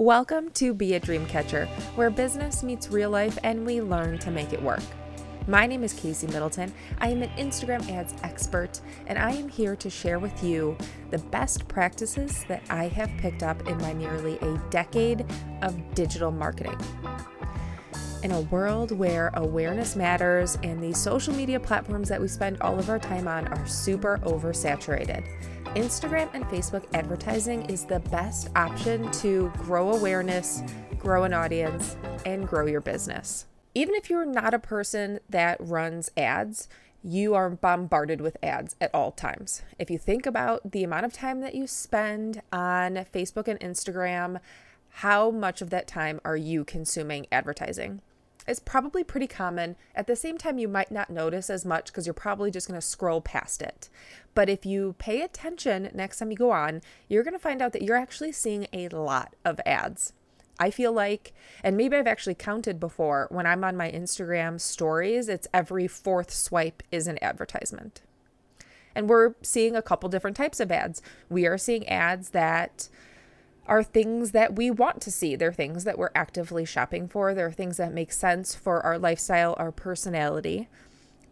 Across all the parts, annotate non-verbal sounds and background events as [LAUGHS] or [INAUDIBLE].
Welcome to Be a Dreamcatcher, where business meets real life and we learn to make it work. My name is Casey Middleton. I am an Instagram ads expert, and I am here to share with you the best practices that I have picked up in my nearly a decade of digital marketing. In a world where awareness matters and the social media platforms that we spend all of our time on are super oversaturated, Instagram and Facebook advertising is the best option to grow awareness, grow an audience, and grow your business. Even if you're not a person that runs ads, you are bombarded with ads at all times. If you think about the amount of time that you spend on Facebook and Instagram, how much of that time are you consuming advertising? It's probably pretty common. At the same time, you might not notice as much because you're probably just going to scroll past it. But if you pay attention next time you go on, you're going to find out that you're actually seeing a lot of ads. I feel like, and maybe I've actually counted before, when I'm on my Instagram stories, it's every fourth swipe is an advertisement. And we're seeing a couple different types of ads. We are seeing ads that are things that we want to see. They're things that we're actively shopping for. They're things that make sense for our lifestyle, our personality.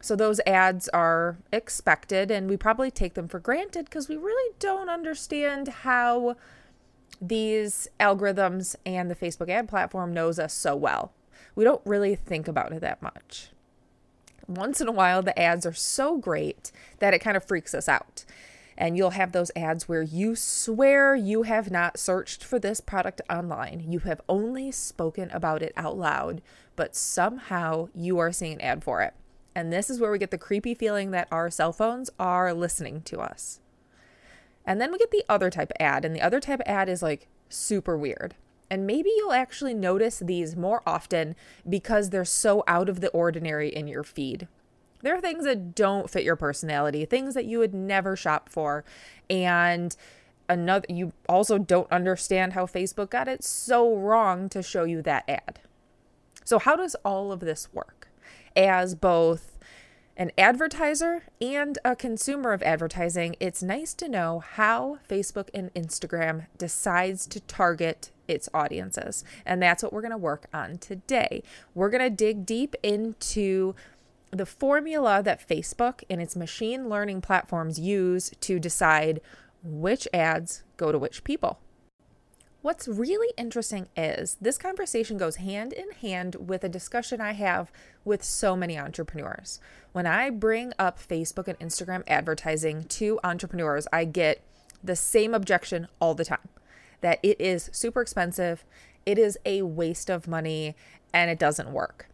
So those ads are expected, and we probably take them for granted because we really don't understand how these algorithms and the Facebook ad platform knows us so well. We don't really think about it that much. Once in a while, the ads are so great that it kind of freaks us out. And you'll have those ads where you swear you have not searched for this product online. You have only spoken about it out loud, but somehow you are seeing an ad for it. And this is where we get the creepy feeling that our cell phones are listening to us. And then we get the other type of ad, and the other type of ad is like super weird. And maybe you'll actually notice these more often because they're so out of the ordinary in your feed. There are things that don't fit your personality, things that you would never shop for. And another you also don't understand how Facebook got it so wrong to show you that ad. So how does all of this work? As both an advertiser and a consumer of advertising, it's nice to know how Facebook and Instagram decides to target its audiences. And that's what we're going to work on today. We're going to dig deep into the formula that Facebook and its machine learning platforms use to decide which ads go to which people. What's really interesting is this conversation goes hand in hand with a discussion I have with so many entrepreneurs. When I bring up Facebook and Instagram advertising to entrepreneurs, I get the same objection all the time that it is super expensive, it is a waste of money, and it doesn't work.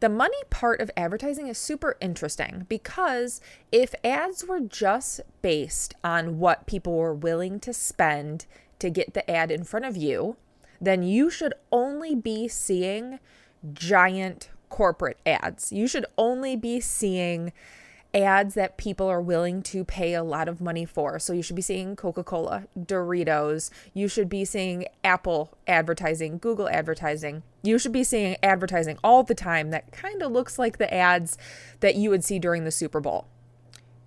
The money part of advertising is super interesting because if ads were just based on what people were willing to spend to get the ad in front of you, then you should only be seeing giant corporate ads. You should only be seeing ads that people are willing to pay a lot of money for. So you should be seeing Coca Cola, Doritos. You should be seeing Apple advertising, Google advertising. You should be seeing advertising all the time that kind of looks like the ads that you would see during the Super Bowl.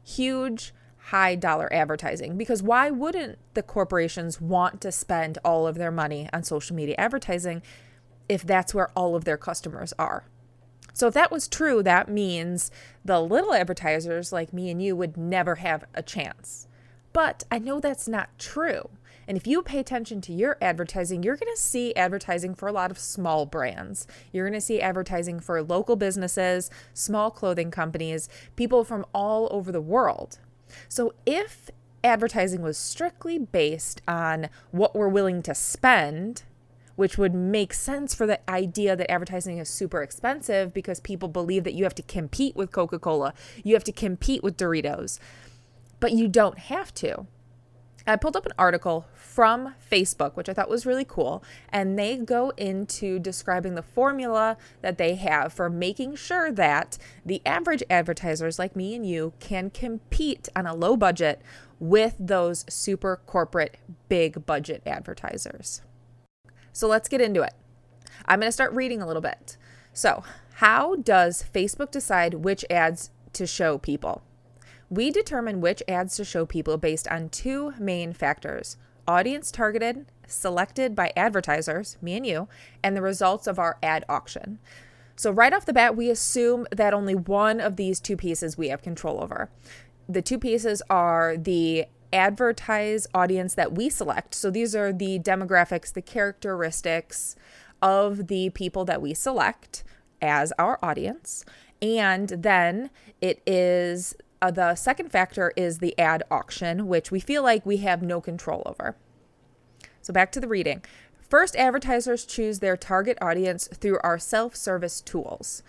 Huge high dollar advertising because why wouldn't the corporations want to spend all of their money on social media advertising if that's where all of their customers are? So, if that was true, that means the little advertisers like me and you would never have a chance. But I know that's not true. And if you pay attention to your advertising, you're going to see advertising for a lot of small brands. You're going to see advertising for local businesses, small clothing companies, people from all over the world. So if advertising was strictly based on what we're willing to spend, which would make sense for the idea that advertising is super expensive because people believe that you have to compete with Coca Cola, you have to compete with Doritos, but you don't have to. I pulled up an article from Facebook, which I thought was really cool, and they go into describing the formula that they have for making sure that the average advertisers like me and you can compete on a low budget with those super corporate big budget advertisers. So let's get into it. I'm going to start reading a little bit. So, how does Facebook decide which ads to show people? We determine which ads to show people based on two main factors audience targeted selected by advertisers, me and you, and the results of our ad auction. So, right off the bat, we assume that only one of these two pieces we have control over. The two pieces are the advertise audience that we select. So, these are the demographics, the characteristics of the people that we select as our audience. And then it is uh, the second factor is the ad auction, which we feel like we have no control over. So, back to the reading. First, advertisers choose their target audience through our self service tools.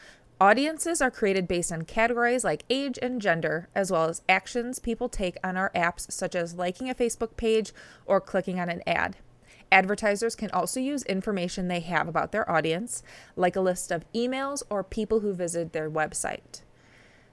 Audiences are created based on categories like age and gender, as well as actions people take on our apps, such as liking a Facebook page or clicking on an ad. Advertisers can also use information they have about their audience, like a list of emails or people who visit their website.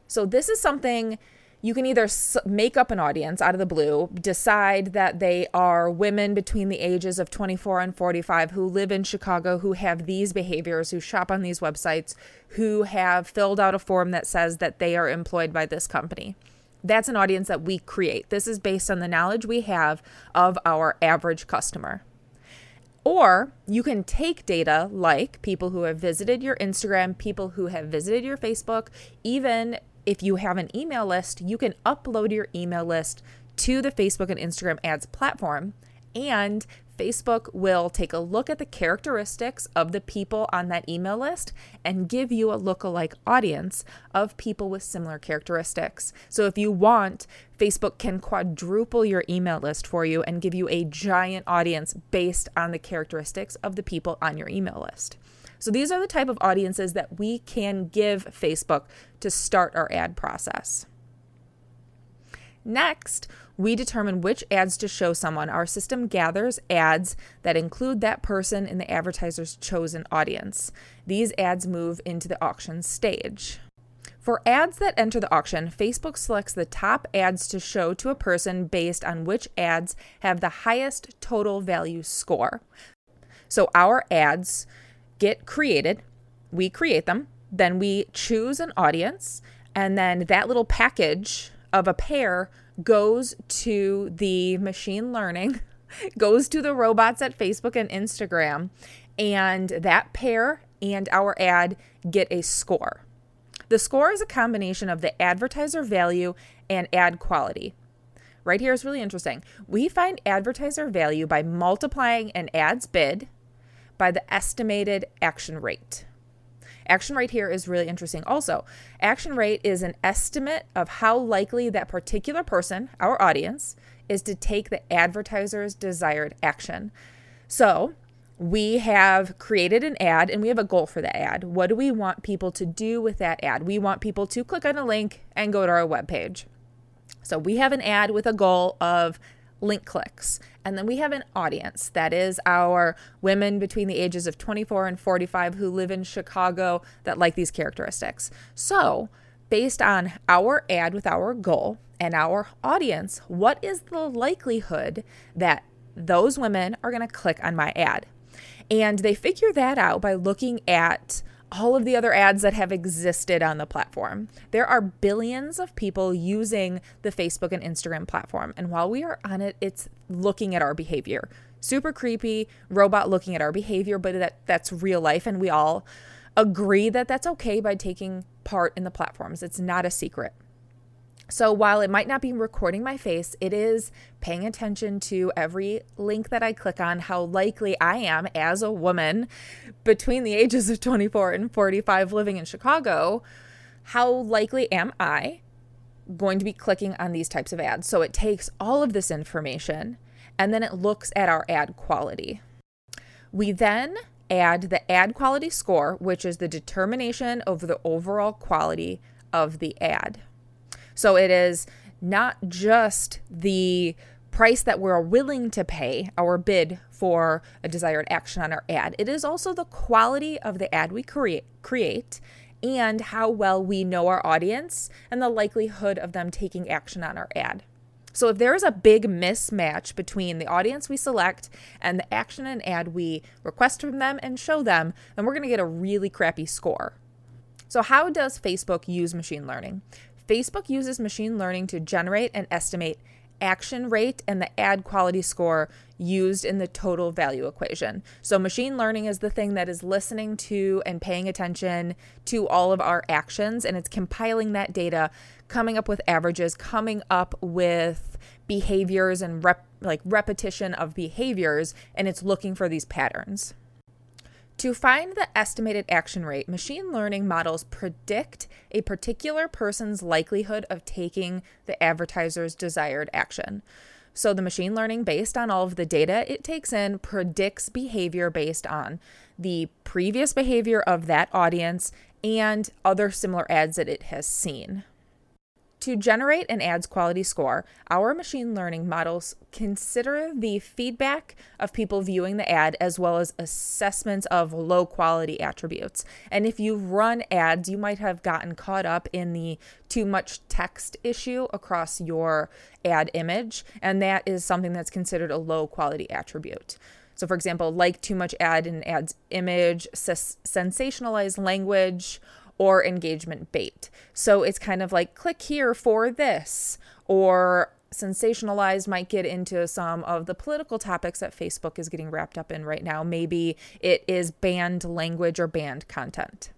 So, this is something you can either make up an audience out of the blue, decide that they are women between the ages of 24 and 45 who live in Chicago, who have these behaviors, who shop on these websites, who have filled out a form that says that they are employed by this company. That's an audience that we create. This is based on the knowledge we have of our average customer. Or you can take data like people who have visited your Instagram, people who have visited your Facebook, even if you have an email list, you can upload your email list to the Facebook and Instagram ads platform. And Facebook will take a look at the characteristics of the people on that email list and give you a lookalike audience of people with similar characteristics. So if you want, Facebook can quadruple your email list for you and give you a giant audience based on the characteristics of the people on your email list. So these are the type of audiences that we can give Facebook to start our ad process. Next, we determine which ads to show someone. Our system gathers ads that include that person in the advertiser's chosen audience. These ads move into the auction stage. For ads that enter the auction, Facebook selects the top ads to show to a person based on which ads have the highest total value score. So our ads get created, we create them, then we choose an audience, and then that little package of a pair goes to the machine learning, [LAUGHS] goes to the robots at Facebook and Instagram, and that pair and our ad get a score. The score is a combination of the advertiser value and ad quality. Right here is really interesting. We find advertiser value by multiplying an ad's bid by the estimated action rate. Action rate here is really interesting. Also, action rate is an estimate of how likely that particular person, our audience, is to take the advertiser's desired action. So, we have created an ad and we have a goal for the ad. What do we want people to do with that ad? We want people to click on a link and go to our webpage. So, we have an ad with a goal of link clicks. And then we have an audience that is our women between the ages of 24 and 45 who live in Chicago that like these characteristics. So, based on our ad with our goal and our audience, what is the likelihood that those women are going to click on my ad? And they figure that out by looking at all of the other ads that have existed on the platform. There are billions of people using the Facebook and Instagram platform. And while we are on it, it's looking at our behavior. Super creepy robot looking at our behavior, but that, that's real life. And we all agree that that's okay by taking part in the platforms. It's not a secret. So while it might not be recording my face, it is paying attention to every link that I click on, how likely I am as a woman between the ages of 24 and 45 living in Chicago, how likely am I going to be clicking on these types of ads? So it takes all of this information and then it looks at our ad quality. We then add the ad quality score, which is the determination of the overall quality of the ad. So it is not just the price that we're willing to pay, our bid for a desired action on our ad. It is also the quality of the ad we create, create and how well we know our audience and the likelihood of them taking action on our ad. So if there is a big mismatch between the audience we select and the action and ad we request from them and show them, then we're going to get a really crappy score. So how does Facebook use machine learning? Facebook uses machine learning to generate and estimate action rate and the ad quality score used in the total value equation. So, machine learning is the thing that is listening to and paying attention to all of our actions, and it's compiling that data, coming up with averages, coming up with behaviors and rep- like repetition of behaviors, and it's looking for these patterns. To find the estimated action rate, machine learning models predict a particular person's likelihood of taking the advertiser's desired action. So, the machine learning, based on all of the data it takes in, predicts behavior based on the previous behavior of that audience and other similar ads that it has seen. To generate an ad's quality score, our machine learning models consider the feedback of people viewing the ad as well as assessments of low quality attributes. And if you run ads, you might have gotten caught up in the too much text issue across your ad image, and that is something that's considered a low quality attribute. So, for example, like too much ad in ad's image, sensationalized language, or engagement bait. So it's kind of like click here for this or sensationalized might get into some of the political topics that Facebook is getting wrapped up in right now. Maybe it is banned language or banned content.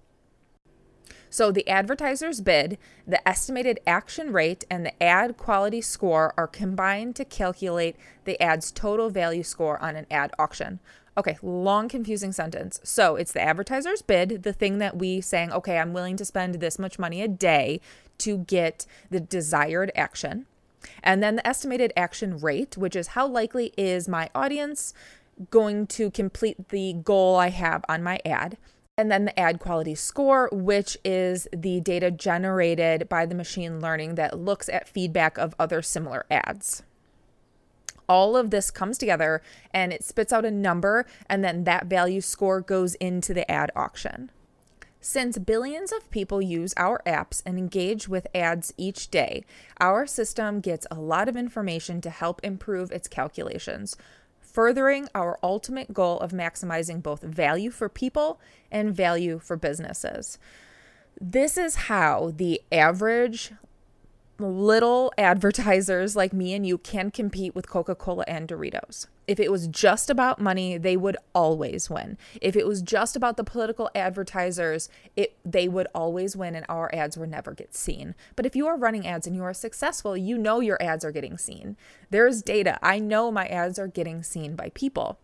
So the advertiser's bid, the estimated action rate, and the ad quality score are combined to calculate the ad's total value score on an ad auction. Okay, long, confusing sentence. So it's the advertiser's bid, the thing that we saying, okay, I'm willing to spend this much money a day to get the desired action. And then the estimated action rate, which is how likely is my audience going to complete the goal I have on my ad. And then the ad quality score, which is the data generated by the machine learning that looks at feedback of other similar ads all of this comes together and it spits out a number, and then that value score goes into the ad auction. Since billions of people use our apps and engage with ads each day, our system gets a lot of information to help improve its calculations, furthering our ultimate goal of maximizing both value for people and value for businesses. This is how the average little advertisers like me and you can compete with Coca Cola and Doritos. If it was just about money, they would always win. If it was just about the political advertisers, it they would always win and our ads would never get seen. But if you are running ads and you are successful, you know your ads are getting seen. There's data. I know my ads are getting seen by people.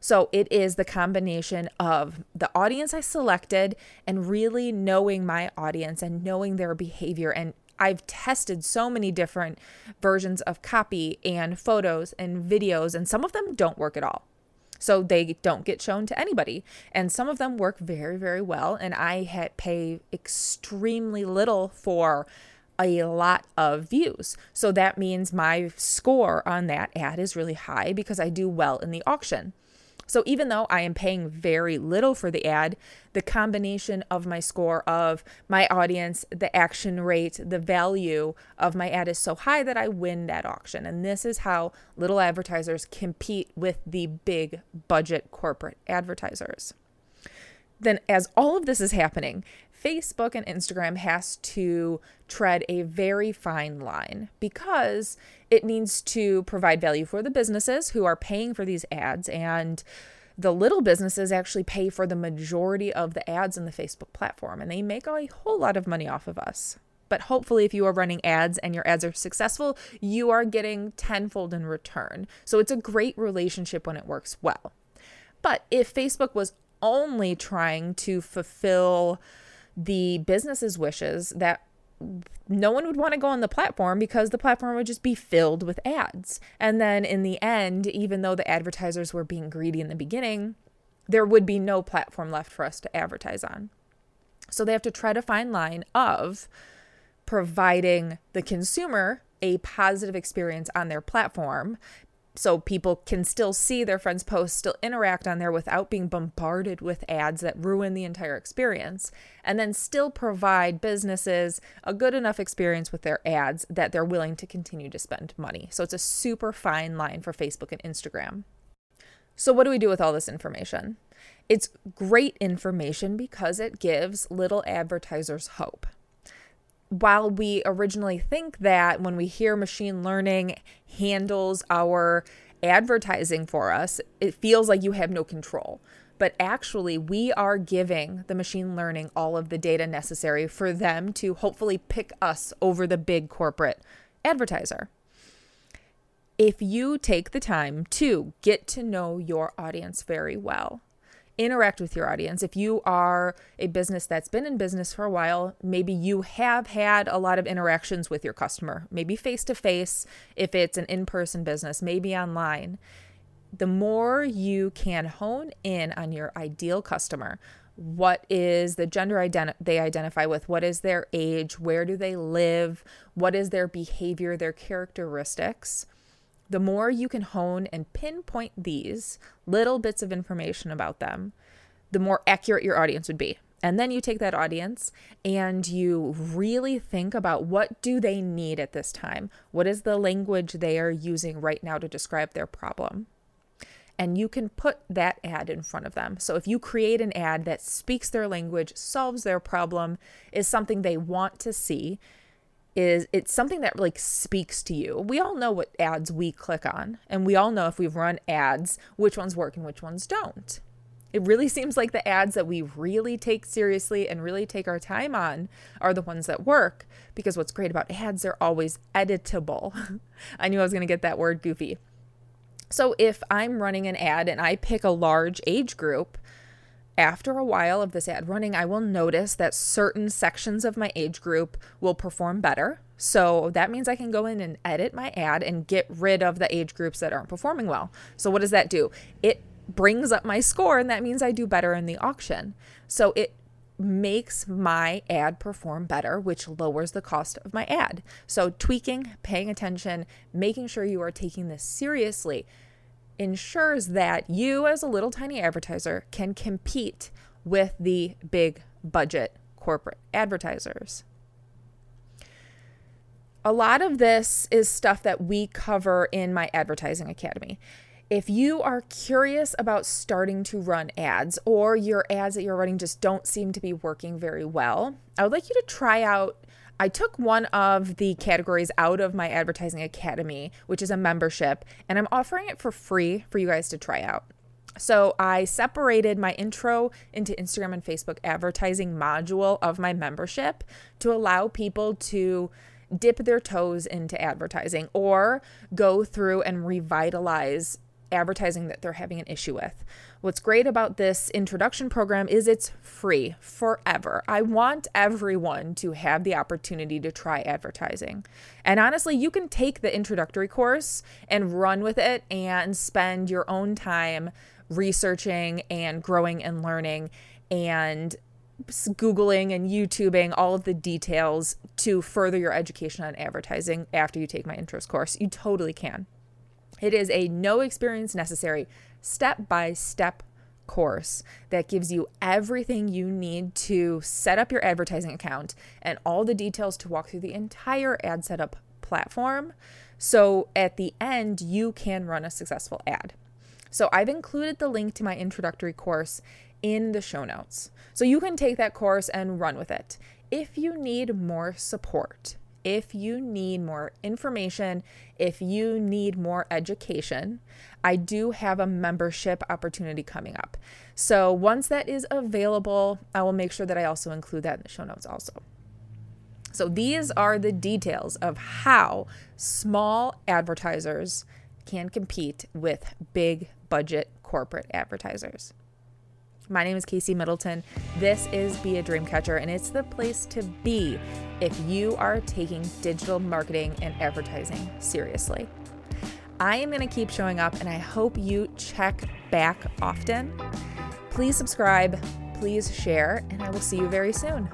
So it is the combination of the audience I selected and really knowing my audience and knowing their behavior and I've tested so many different versions of copy and photos and videos, and some of them don't work at all. So they don't get shown to anybody. And some of them work very, very well. And I ha- pay extremely little for a lot of views. So that means my score on that ad is really high because I do well in the auction. So even though I am paying very little for the ad, the combination of my score of my audience, the action rate, the value of my ad is so high that I win that auction. And this is how little advertisers compete with the big budget corporate advertisers. Then, as all of this is happening, Facebook and Instagram has to tread a very fine line because it needs to provide value for the businesses who are paying for these ads and the little businesses actually pay for the majority of the ads in the Facebook platform and they make a whole lot of money off of us. But hopefully, if you are running ads and your ads are successful, you are getting tenfold in return. So it's a great relationship when it works well. But if Facebook was only trying to fulfill the business's wishes that no one would want to go on the platform because the platform would just be filled with ads. And then in the end, even though the advertisers were being greedy in the beginning, there would be no platform left for us to advertise on. So they have to try to find line of providing the consumer a positive experience on their platform so people can still see their friends' posts, still interact on there without being bombarded with ads that ruin the entire experience, and then still provide businesses a good enough experience with their ads that they're willing to continue to spend money. So it's a super fine line for Facebook and Instagram. So, what do we do with all this information? It's great information because it gives little advertisers hope while we originally think that when we hear machine learning handles our advertising for us, it feels like you have no control. But actually, we are giving the machine learning all of the data necessary for them to hopefully pick us over the big corporate advertiser. If you take the time to get to know your audience very well, interact with your audience. If you are a business that's been in business for a while, maybe you have had a lot of interactions with your customer, maybe face to face, if it's an in person business, maybe online. The more you can hone in on your ideal customer, what is the gender identi- they identify with, what is their age, where do they live, what is their behavior, their characteristics the more you can hone and pinpoint these little bits of information about them, the more accurate your audience would be. And then you take that audience and you really think about what do they need at this time? What is the language they are using right now to describe their problem? And you can put that ad in front of them. So if you create an ad that speaks their language, solves their problem, is something they want to see, is it's something that like speaks to you. We all know what ads we click on, and we all know if we've run ads, which ones work and which ones don't. It really [LAUGHS] seems like the ads that we really take seriously and really take our time on are the ones that work because what's great about ads, they're always editable. [LAUGHS] I knew I was going to get that word goofy. So if I'm running an ad and I pick a large age group, after a while of this ad running, I will notice that certain sections of my age group will perform better. So that means I can go in and edit my ad and get rid of the age groups that aren't performing well. So, what does that do? It brings up my score, and that means I do better in the auction. So, it makes my ad perform better, which lowers the cost of my ad. So, tweaking, paying attention, making sure you are taking this seriously ensures that you, as a little tiny advertiser, can compete with the big budget corporate advertisers. A lot of this is stuff that we cover in my advertising academy. If you are curious about starting to run ads or your ads that you're running just don't seem to be working very well, I would like you to try out I took one of the categories out of my advertising academy, which is a membership, and I'm offering it for free for you guys to try out. So I separated my intro into Instagram and Facebook advertising module of my membership to allow people to dip their toes into advertising or go through and revitalize advertising that they're having an issue with. What's great about this introduction program is it's free forever. I want everyone to have the opportunity to try advertising. And honestly, you can take the introductory course and run with it and spend your own time researching and growing and learning and Googling and YouTubing all of the details to further your education on advertising after you take my intros course. You totally can. It is a no experience necessary, step by step course that gives you everything you need to set up your advertising account and all the details to walk through the entire ad setup platform. So at the end, you can run a successful ad. So I've included the link to my introductory course in the show notes. So you can take that course and run with it. If you need more support, if you need more information, if you need more education, I do have a membership opportunity coming up. So once that is available, I will make sure that I also include that in the show notes also. So these are the details of how small advertisers can compete with big budget corporate advertisers. My name is Casey Middleton. This is Be a Dreamcatcher, and it's the place to be if you are taking digital marketing and advertising seriously. I am going to keep showing up, and I hope you check back often. Please subscribe, please share, and I will see you very soon.